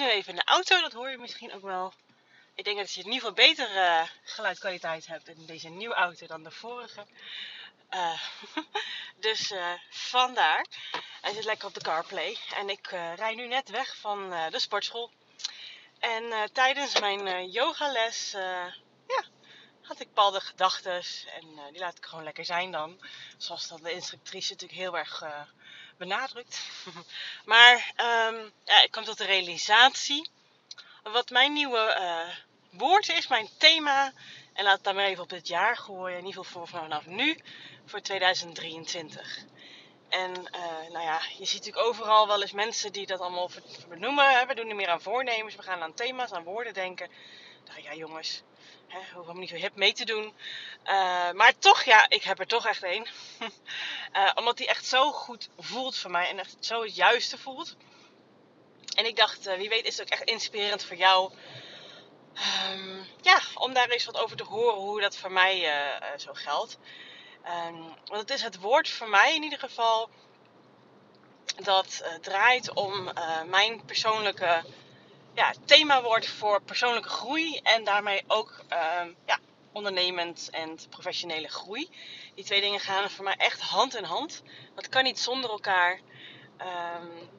nu even in de auto, dat hoor je misschien ook wel. Ik denk dat je in ieder geval betere geluidkwaliteit hebt in deze nieuwe auto dan de vorige. Uh, dus uh, vandaar. Hij zit lekker op de CarPlay. En ik uh, rij nu net weg van de sportschool. En tijdens mijn yogales ja, had ik bepaalde gedachten. En die laat ik gewoon lekker zijn dan. Zoals dat de instructrice natuurlijk heel erg benadrukt. maar um, ja, ik kwam tot de realisatie. Wat mijn nieuwe woord is, mijn thema. En laat het dan maar even op het jaar gooien. In ieder geval voor vanaf nu voor 2023. En uh, nou ja, je ziet natuurlijk overal wel eens mensen die dat allemaal benoemen. We doen niet meer aan voornemens, we gaan aan thema's, aan woorden denken. Ik, ja jongens, hè, hoef hem niet zo hip mee te doen. Uh, maar toch, ja, ik heb er toch echt één. uh, omdat die echt zo goed voelt voor mij en echt zo het juiste voelt. En ik dacht, wie weet is het ook echt inspirerend voor jou. Um, ja, om daar eens wat over te horen hoe dat voor mij zo geldt. Um, want het is het woord voor mij in ieder geval dat draait om mijn persoonlijke ja, themawoord voor persoonlijke groei en daarmee ook uh, ja, ondernemend en professionele groei. Die twee dingen gaan voor mij echt hand in hand. Dat kan niet zonder elkaar. Um,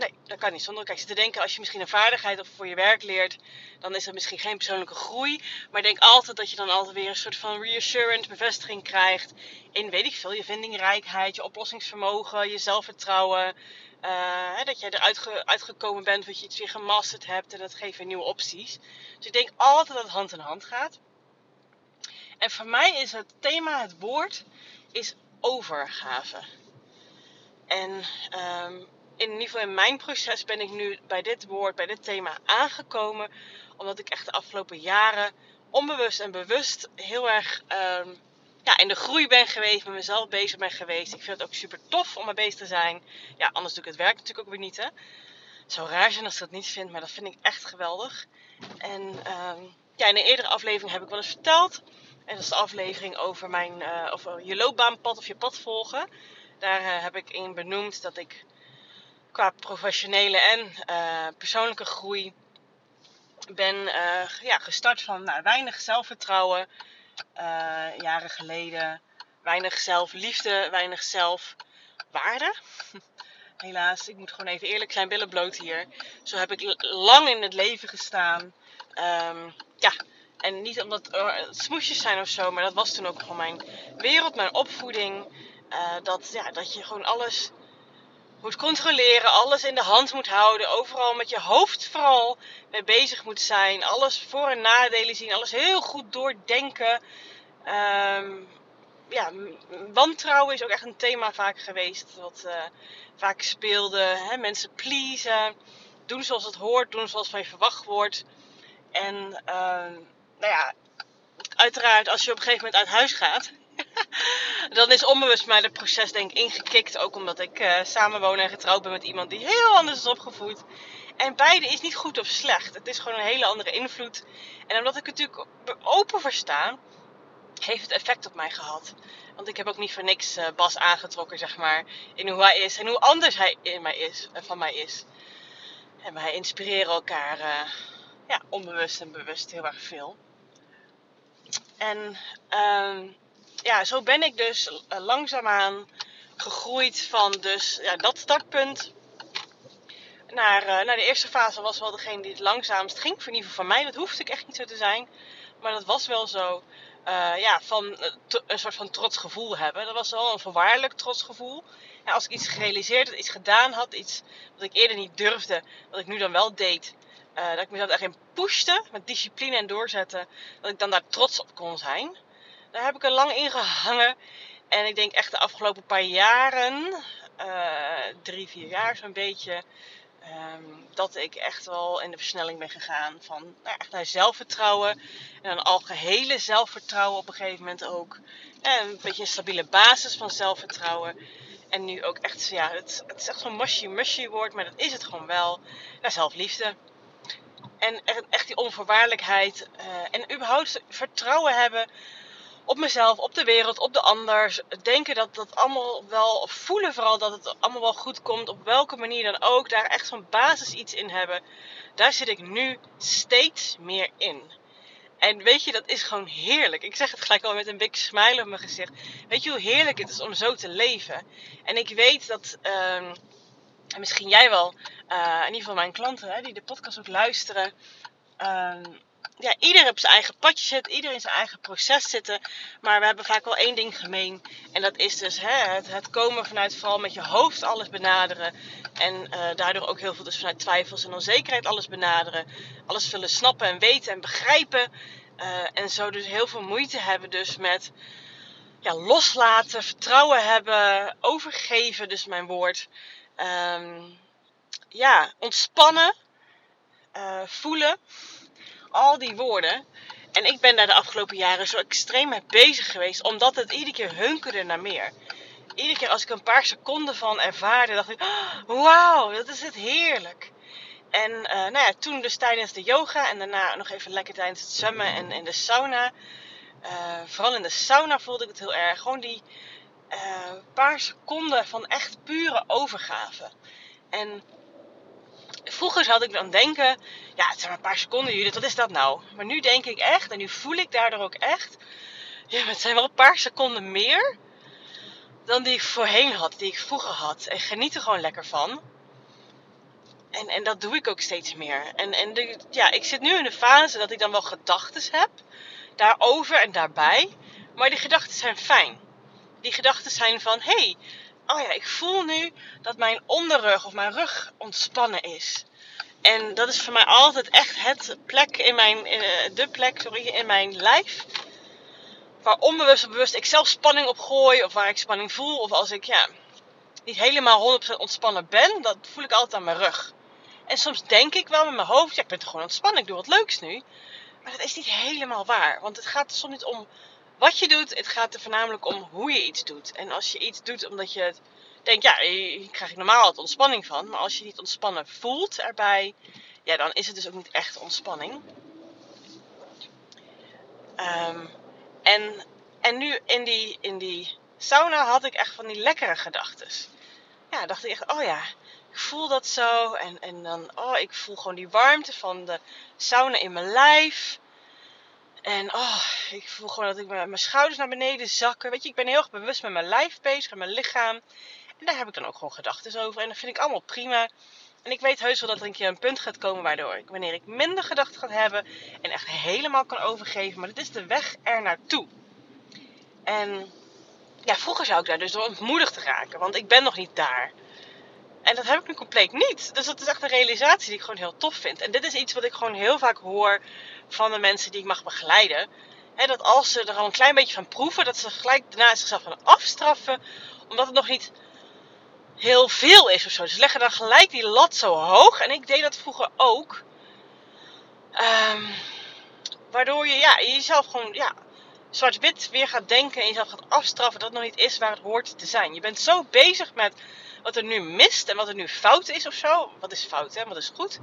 Nee, dat kan niet. Zonder elkaar te denken, als je misschien een vaardigheid of voor je werk leert, dan is dat misschien geen persoonlijke groei. Maar denk altijd dat je dan altijd weer een soort van reassurance, bevestiging krijgt in, weet ik veel, je vindingrijkheid, je oplossingsvermogen, je zelfvertrouwen. Uh, dat jij eruit uitgekomen bent, dat je iets weer gemasterd hebt en dat geeft je nieuwe opties. Dus ik denk altijd dat het hand in hand gaat. En voor mij is het thema, het woord, is overgave. En um, in ieder geval in mijn proces ben ik nu bij dit woord, bij dit thema aangekomen. Omdat ik echt de afgelopen jaren onbewust en bewust heel erg um, ja, in de groei ben geweest, met mezelf bezig ben geweest. Ik vind het ook super tof om mee bezig te zijn. Ja, anders doe ik het werk natuurlijk ook weer niet. Hè. Het zou raar zijn als ik dat niet vind, maar dat vind ik echt geweldig. En um, ja, in een eerdere aflevering heb ik wel eens verteld. En dat is de aflevering over, mijn, uh, je loopbaanpad of je pad volgen. Daar uh, heb ik in benoemd dat ik qua professionele en uh, persoonlijke groei ben ja, gestart van nou, weinig zelfvertrouwen uh, jaren geleden. Weinig zelfliefde, weinig zelfwaarde. Helaas, ik moet gewoon even eerlijk zijn, billen bloot hier. Zo heb ik lang in het leven gestaan. Um, ja, en niet omdat er smoesjes zijn of zo, maar dat was toen ook gewoon mijn wereld, mijn opvoeding. Uh, dat, ja, dat je gewoon alles moet controleren, alles in de hand moet houden, overal met je hoofd vooral mee bezig moet zijn, alles voor- en nadelen zien, alles heel goed doordenken. Um, ja, wantrouwen is ook echt een thema vaak geweest, wat uh, vaak speelde. Hè? Mensen pleasen, doen zoals het hoort, doen zoals van je verwacht wordt. En uh, nou ja, uiteraard als je op een gegeven moment uit huis gaat, dan is onbewust mij het proces denk ik ingekikt. Ook omdat ik uh, samenwoon en getrouwd ben met iemand die heel anders is opgevoed. En beide is niet goed of slecht. Het is gewoon een hele andere invloed. En omdat ik natuurlijk open versta, heeft het effect op mij gehad. Want ik heb ook niet voor niks uh, Bas aangetrokken, zeg maar. In hoe hij is en hoe anders hij in mij is, uh, van mij is. En wij inspireren elkaar ja, onbewust en bewust heel erg veel. En um, ja, zo ben ik dus langzaamaan gegroeid van dus, ja, dat startpunt naar, uh, naar de eerste fase was wel degene die het langzaamst ging. In ieder geval van mij, dat hoefde ik echt niet zo te zijn. Maar dat was wel zo. Uh, ja, van een soort van trots gevoel hebben. Dat was wel een voorwaardelijk trots gevoel. Als ik iets gerealiseerd had, iets gedaan had, iets wat ik eerder niet durfde, wat ik nu dan wel deed. Dat ik mezelf echt in pushte, met discipline en doorzetten, dat ik dan daar trots op kon zijn. Daar heb ik er lang in gehangen. En ik denk echt de afgelopen paar jaren, uh, drie, vier jaar zo'n beetje, um, dat ik echt wel in de versnelling ben gegaan. Van nou, echt naar zelfvertrouwen. En dan algehele zelfvertrouwen op een gegeven moment ook. En een beetje een stabiele basis van zelfvertrouwen. En nu ook echt, ja, het, het is echt zo'n mushy-mushy woord, maar dat is het gewoon wel. Naar zelfliefde. En echt die onvoorwaardelijkheid. Uh, en überhaupt vertrouwen hebben op mezelf, op de wereld, op de ander. Denken dat dat allemaal wel, voelen vooral dat het allemaal wel goed komt. Op welke manier dan ook. Daar echt zo'n basis iets in hebben. Daar zit ik nu steeds meer in. En weet je, dat is gewoon heerlijk. Ik zeg het gelijk al met een big smile op mijn gezicht. Weet je hoe heerlijk het is om zo te leven? En ik weet dat, uh, misschien jij wel, uh, in ieder geval mijn klanten hè, die de podcast ook luisteren. Uh, ja, ieder op zijn eigen padje zit, ieder in zijn eigen proces zitten. Maar we hebben vaak wel één ding gemeen. En dat is dus hè, het, het, komen vanuit vooral met je hoofd alles benaderen. En uh, daardoor ook heel veel dus vanuit twijfels en onzekerheid alles benaderen. Alles willen snappen en weten en begrijpen. Uh, en zo dus heel veel moeite hebben dus met ja, loslaten, vertrouwen hebben, overgeven, dus mijn woord. Um, ja, ontspannen, uh, voelen al die woorden. En ik ben daar de afgelopen jaren zo extreem mee bezig geweest, omdat het iedere keer hunkerde naar meer. Iedere keer als ik een paar seconden van ervaarde, dacht ik: oh, wauw, dat is het heerlijk. En uh, nou ja, toen dus tijdens de yoga en daarna nog even lekker tijdens het zwemmen en in de sauna. Uh, vooral in de sauna voelde ik het heel erg. Gewoon die uh, paar seconden van echt pure overgave. En vroeger had ik dan denken, ja, het zijn maar een paar seconden, Judith, wat is dat nou? Maar nu denk ik echt, en nu voel ik daardoor ook echt, ja, het zijn wel een paar seconden meer dan die ik voorheen had, die ik vroeger had. En geniet er gewoon lekker van. En, en dat doe ik ook steeds meer. En, en de, ja, ik zit nu in de fase dat ik dan wel gedachten heb, daarover en daarbij. Maar die gedachten zijn fijn. Die gedachten zijn van, hé, hey, oh ja, ik voel nu dat mijn onderrug of mijn rug ontspannen is. En dat is voor mij altijd echt het plek in mijn, eh, de plek sorry, in mijn lijf. Waar onbewust of bewust ik zelf spanning op gooi. Of waar ik spanning voel. Of als ik ja, niet helemaal 100% ontspannen ben. Dat voel ik altijd aan mijn rug. En soms denk ik wel met mijn hoofd. Ik ben toch gewoon ontspannen. Ik doe wat leuks nu. Maar dat is niet helemaal waar. Want het gaat soms niet om wat je doet. Het gaat er voornamelijk om hoe je iets doet. En als je iets doet omdat je het denkt, ja, hier krijg ik normaal altijd ontspanning van. Maar als je niet ontspannen voelt erbij, ja, dan is het dus ook niet echt ontspanning. Um, en, en nu in die, in die sauna had ik echt van die lekkere gedachten. Ja, dacht ik echt, oh ja, ik voel dat zo. En, en dan, oh, ik voel gewoon die warmte van de sauna in mijn lijf. En oh, ik voel gewoon dat ik mijn schouders naar beneden zakken. Weet je, ik ben heel erg bewust met mijn lijf bezig, met mijn lichaam. En daar heb ik dan ook gewoon gedachten over. En dat vind ik allemaal prima. En ik weet heus wel dat er een keer een punt gaat komen waardoor ik, wanneer ik minder gedachten ga hebben en echt helemaal kan overgeven. Maar het is de weg er naartoe. En ja, vroeger zou ik daar dus door ontmoedigd raken, want ik ben nog niet daar. En dat heb ik nu compleet niet. Dus dat is echt een realisatie die ik gewoon heel tof vind. En dit is iets wat ik gewoon heel vaak hoor van de mensen die ik mag begeleiden. dat als ze er al een klein beetje van proeven, dat ze gelijk daarna zichzelf gaan afstraffen. Omdat het nog niet heel veel is of zo. Dus leggen dan gelijk die lat zo hoog. En ik deed dat vroeger ook. Um, waardoor je ja, jezelf gewoon ja, zwart-wit weer gaat denken en jezelf gaat afstraffen dat het nog niet is waar het hoort te zijn. Je bent zo bezig met wat er nu mist en wat er nu fout is of zo. Wat is fout hè, wat is goed.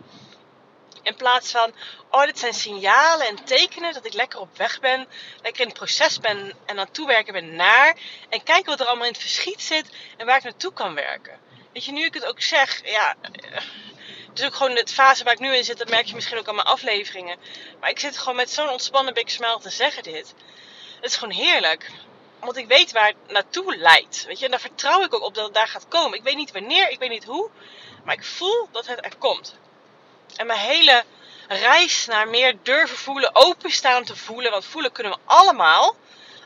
In plaats van, oh, dit zijn signalen en tekenen dat ik lekker op weg ben, lekker in het proces ben en aan het toewerken ben naar. En kijken wat er allemaal in het verschiet zit en waar ik naartoe kan werken. Weet je, nu ik het ook zeg, ja, het is ook gewoon de fase waar ik nu in zit, dat merk je misschien ook aan mijn afleveringen. Maar ik zit gewoon met zo'n ontspannen big smile te zeggen dit. Het is gewoon heerlijk. Want ik weet waar het naartoe leidt. Weet je, en daar vertrouw ik ook op dat het daar gaat komen. Ik weet niet wanneer, ik weet niet hoe. Maar ik voel dat het er komt. En mijn hele reis naar meer durven voelen, openstaan te voelen. Want voelen kunnen we allemaal.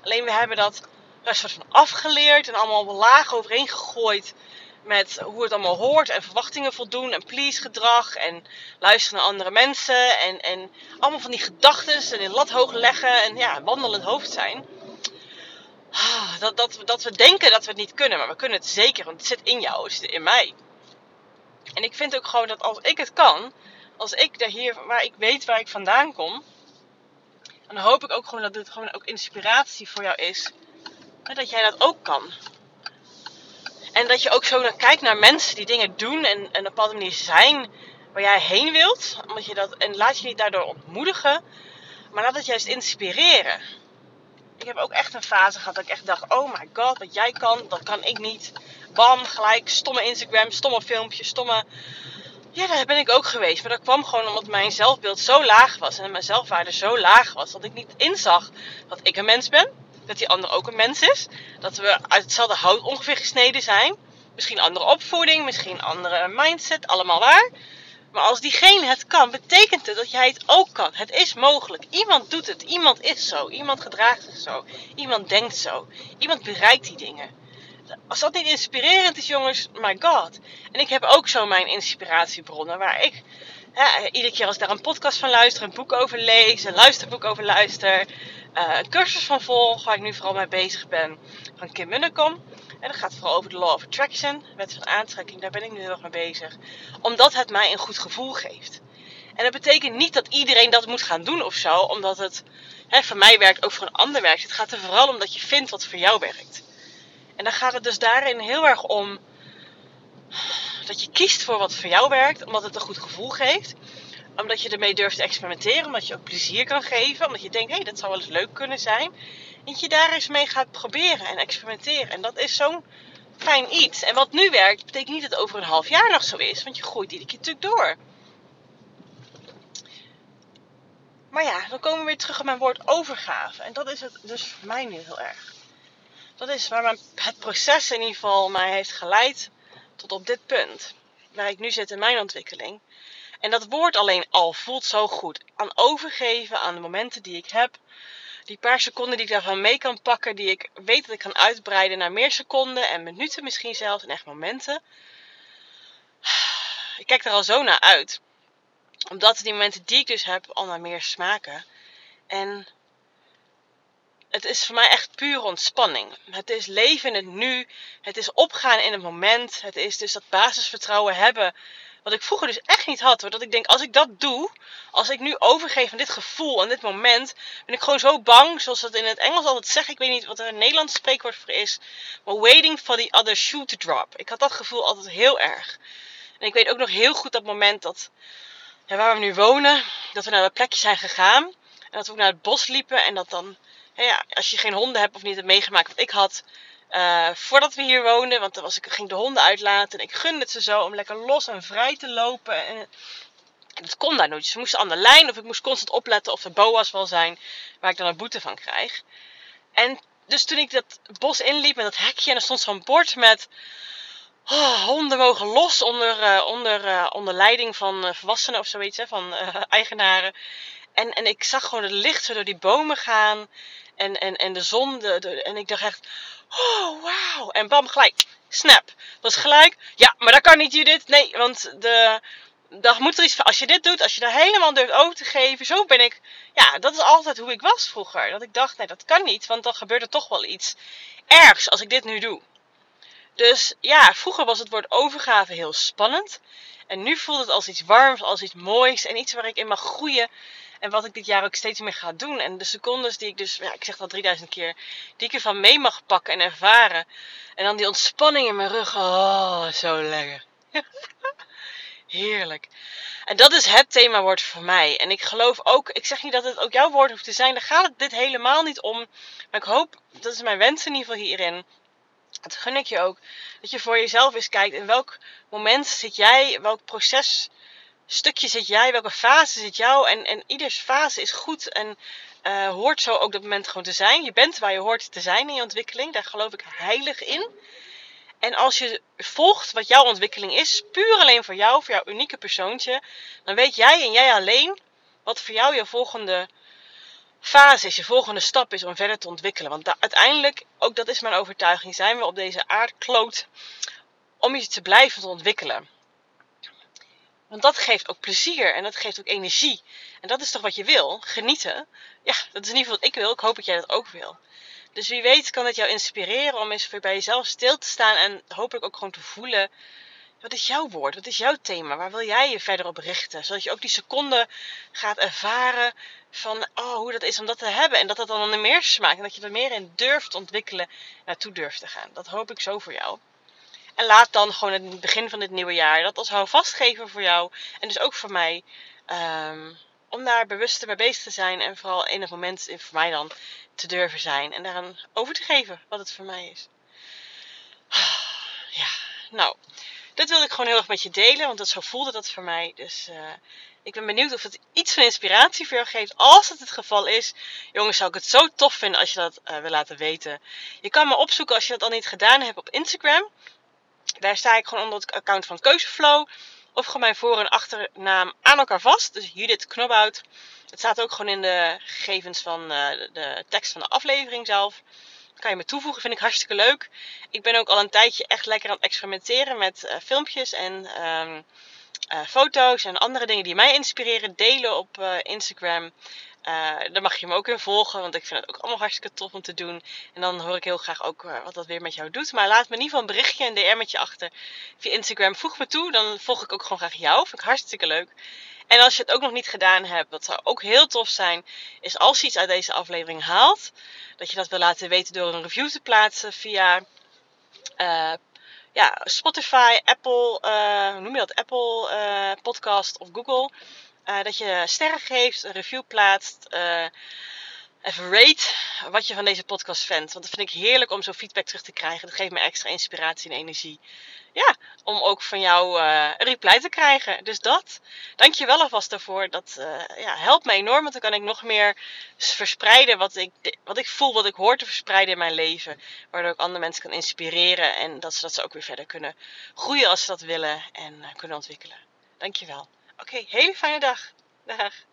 Alleen we hebben dat een soort van afgeleerd en allemaal laag overheen gegooid. Met hoe het allemaal hoort en verwachtingen voldoen en please gedrag en luisteren naar andere mensen. En, en allemaal van die gedachten en in lat hoog leggen en ja, wandelend hoofd zijn. Ah, dat, dat, dat we denken dat we het niet kunnen, maar we kunnen het zeker, want het zit in jou, het zit in mij. En ik vind ook gewoon dat als ik het kan, als ik daar hier, waar ik weet waar ik vandaan kom, dan hoop ik ook gewoon dat dit gewoon ook inspiratie voor jou is. Dat jij dat ook kan. En dat je ook zo naar kijkt naar mensen die dingen doen en, en op een bepaalde manier zijn waar jij heen wilt. Omdat je dat, en laat je niet daardoor ontmoedigen, maar laat het juist inspireren. Ik heb ook echt een fase gehad dat ik echt dacht: oh my god, wat jij kan, dat kan ik niet. Bam, gelijk stomme Instagram, stomme filmpjes, stomme. Ja, daar ben ik ook geweest. Maar dat kwam gewoon omdat mijn zelfbeeld zo laag was en mijn zelfwaarde zo laag was dat ik niet inzag dat ik een mens ben, dat die ander ook een mens is, dat we uit hetzelfde hout ongeveer gesneden zijn. Misschien andere opvoeding, misschien andere mindset, allemaal waar. Maar als diegene het kan, betekent het dat jij het ook kan. Het is mogelijk. Iemand doet het. Iemand is zo. Iemand gedraagt zich zo. Iemand denkt zo. Iemand bereikt die dingen. Als dat niet inspirerend is, jongens, my god. En ik heb ook zo mijn inspiratiebronnen waar ik hè, iedere keer als ik daar een podcast van luister, een boek over lees, een luisterboek over luister, uh, een cursus van volg, waar ik nu vooral mee bezig ben, van Kim Munnekom. En dat gaat vooral over de Law of Attraction, wet van aantrekking. Daar ben ik nu heel erg mee bezig. Omdat het mij een goed gevoel geeft. En dat betekent niet dat iedereen dat moet gaan doen of zo. Omdat het hè, voor mij werkt, ook voor een ander werkt. Het gaat er vooral om dat je vindt wat voor jou werkt. En dan gaat het dus daarin heel erg om dat je kiest voor wat voor jou werkt. Omdat het een goed gevoel geeft. Omdat je ermee durft te experimenteren. Omdat je ook plezier kan geven. Omdat je denkt, hé, hey, dat zou wel eens leuk kunnen zijn dat je daar eens mee gaat proberen en experimenteren. En dat is zo'n fijn iets. En wat nu werkt, betekent niet dat het over een half jaar nog zo is. Want je groeit iedere keer natuurlijk door. Maar ja, dan komen we weer terug op mijn woord overgave. En dat is het dus voor mij nu heel erg. Dat is waar mijn, het proces in ieder geval mij heeft geleid tot op dit punt. Waar ik nu zit in mijn ontwikkeling. En dat woord alleen al voelt zo goed. Aan overgeven aan de momenten die ik heb die paar seconden die ik daarvan mee kan pakken, die ik weet dat ik kan uitbreiden naar meer seconden en minuten misschien zelfs en echt momenten. Ik kijk er al zo naar uit. Omdat die momenten die ik dus heb al naar meer smaken. En het is voor mij echt pure ontspanning. Het is leven in het nu. Het is opgaan in het moment. Het is dus dat basisvertrouwen hebben wat ik vroeger dus echt niet had. Hoor. Dat ik denk, als ik dat doe, als ik nu overgeef aan dit gevoel, aan dit moment, ben ik gewoon zo bang. Zoals dat in het Engels altijd zeggen. Ik weet niet wat er een Nederlands spreekwoord voor is. Maar waiting for the other shoe to drop. Ik had dat gevoel altijd heel erg. En ik weet ook nog heel goed dat moment dat, waar we nu wonen, dat we naar dat plekje zijn gegaan. En dat we ook naar het bos liepen. En dat dan, ja, als je geen honden hebt of niet hebt meegemaakt wat ik had uh, voordat we hier woonden, want dan was ik, ging de honden uitlaten. En ik gunde het ze zo om lekker los en vrij te lopen. En, dat kon daar nooit. Ze moesten aan de lijn of ik moest constant opletten of er boa's wel zijn waar ik dan een boete van krijg. En dus toen ik dat bos inliep met dat hekje en er stond zo'n bord met... Oh, honden mogen los onder, uh, onder, uh, onder leiding van volwassenen of zoiets, hè, van eigenaren. En, en ik zag gewoon het licht zo door die bomen gaan. En, en, en de zon. De, en ik dacht echt, oh wauw. En bam, gelijk, snap. Dat was gelijk, ja, maar dat kan niet Judith. Nee, want de, dat moet er iets van. Als je dit doet, als je daar helemaal durft over te geven. Zo ben ik. Ja, dat is altijd hoe ik was vroeger. Dat ik dacht, nee, dat kan niet. Want dan gebeurt er toch wel iets ergs als ik dit nu doe. Dus ja, vroeger was het woord overgave heel spannend. En nu voelt het als iets warms, als iets moois. En iets waar ik in mag groeien. En wat ik dit jaar ook steeds meer ga doen. En de secondes die ik dus, ja, ik zeg dat 3000 keer, die ik ervan mee mag pakken en ervaren. En dan die ontspanning in mijn rug. Oh, zo lekker. Heerlijk. En dat is het themawoord voor mij. En ik geloof ook, ik zeg niet dat het ook jouw woord hoeft te zijn. Daar gaat het dit helemaal niet om. Maar ik hoop, dat is mijn wens in ieder geval hierin. Dat gun ik je ook. Dat je voor jezelf eens kijkt. In welk moment zit jij, welk proces stukje zit jij, welke fase zit jou. En, en ieders fase is goed en uh, hoort zo ook dat moment gewoon te zijn. Je bent waar je hoort te zijn in je ontwikkeling. Daar geloof ik heilig in. En als je volgt wat jouw ontwikkeling is, puur alleen voor jou, voor jouw unieke persoontje, dan weet jij en jij alleen wat voor jou je volgende fase is, je volgende stap is om verder te ontwikkelen. Want uiteindelijk, ook dat is mijn overtuiging, zijn we op deze aardkloot om je te blijven ontwikkelen. Want dat geeft ook plezier en dat geeft ook energie. En dat is toch wat je wil? Genieten. Ja, dat is in ieder geval wat ik wil. Ik hoop dat jij dat ook wil. Dus wie weet kan het jou inspireren om eens bij jezelf stil te staan en hopelijk ook gewoon te voelen. Wat is jouw woord? Wat is jouw thema? Waar wil jij je verder op richten? Zodat je ook die seconde gaat ervaren van oh, hoe dat is om dat te hebben. En dat dat dan meer smaakt. En dat je er meer in durft ontwikkelen naartoe durft te gaan. Dat hoop ik zo voor jou. En laat dan gewoon het begin van dit nieuwe jaar dat als houvast geven voor jou. En dus ook voor mij. Um, om daar bewuster mee bezig te zijn en vooral in het moment, voor mij dan, te durven zijn en daaraan over te geven wat het voor mij is. Ja, nou, dit wilde ik gewoon heel erg met je delen, want dat, zo voelde dat voor mij. Dus uh, ik ben benieuwd of het iets van inspiratie voor jou geeft. Als het het geval is, jongens, zou ik het zo tof vinden als je dat uh, wil laten weten. Je kan me opzoeken als je dat al niet gedaan hebt op Instagram. Daar sta ik gewoon onder het account van Keuzeflow. Of gewoon mijn voor- en achternaam aan elkaar vast. Dus Judith Knobhout. Het staat ook gewoon in de gegevens van uh, de tekst van de aflevering zelf kan je me toevoegen, vind ik hartstikke leuk. Ik ben ook al een tijdje echt lekker aan het experimenteren met uh, filmpjes en um, uh, foto's en andere dingen die mij inspireren, delen op Instagram. Uh, daar mag je me ook in volgen, want ik vind het ook allemaal hartstikke tof om te doen. En dan hoor ik heel graag ook wat dat weer met jou doet. Maar laat me in ieder geval een berichtje, een DM'tje achter via Instagram. Voeg me toe, dan volg ik ook gewoon graag jou. Vind ik hartstikke leuk. En als je het ook nog niet gedaan hebt, wat zou ook heel tof zijn, is als je iets uit deze aflevering haalt, dat je dat wil laten weten door een review te plaatsen via uh, ja, Spotify, Apple, hoe noem je dat? Apple Podcast of Google. Dat je sterren geeft, een review plaatst even rate wat je van deze podcast vindt. Want dat vind ik heerlijk om zo feedback terug te krijgen. Dat geeft me extra inspiratie en energie. Ja, om ook van jou uh, een reply te krijgen. Dus dat. Dank je wel alvast daarvoor. Dat ja, helpt me enorm. Want dan kan ik nog meer verspreiden wat ik, wat ik voel, wat ik hoor te verspreiden in mijn leven. Waardoor ik andere mensen kan inspireren. En dat ze, dat ze ook weer verder kunnen groeien als ze dat willen. En kunnen ontwikkelen. Dank je wel. Oké, okay, hele fijne dag. Dag.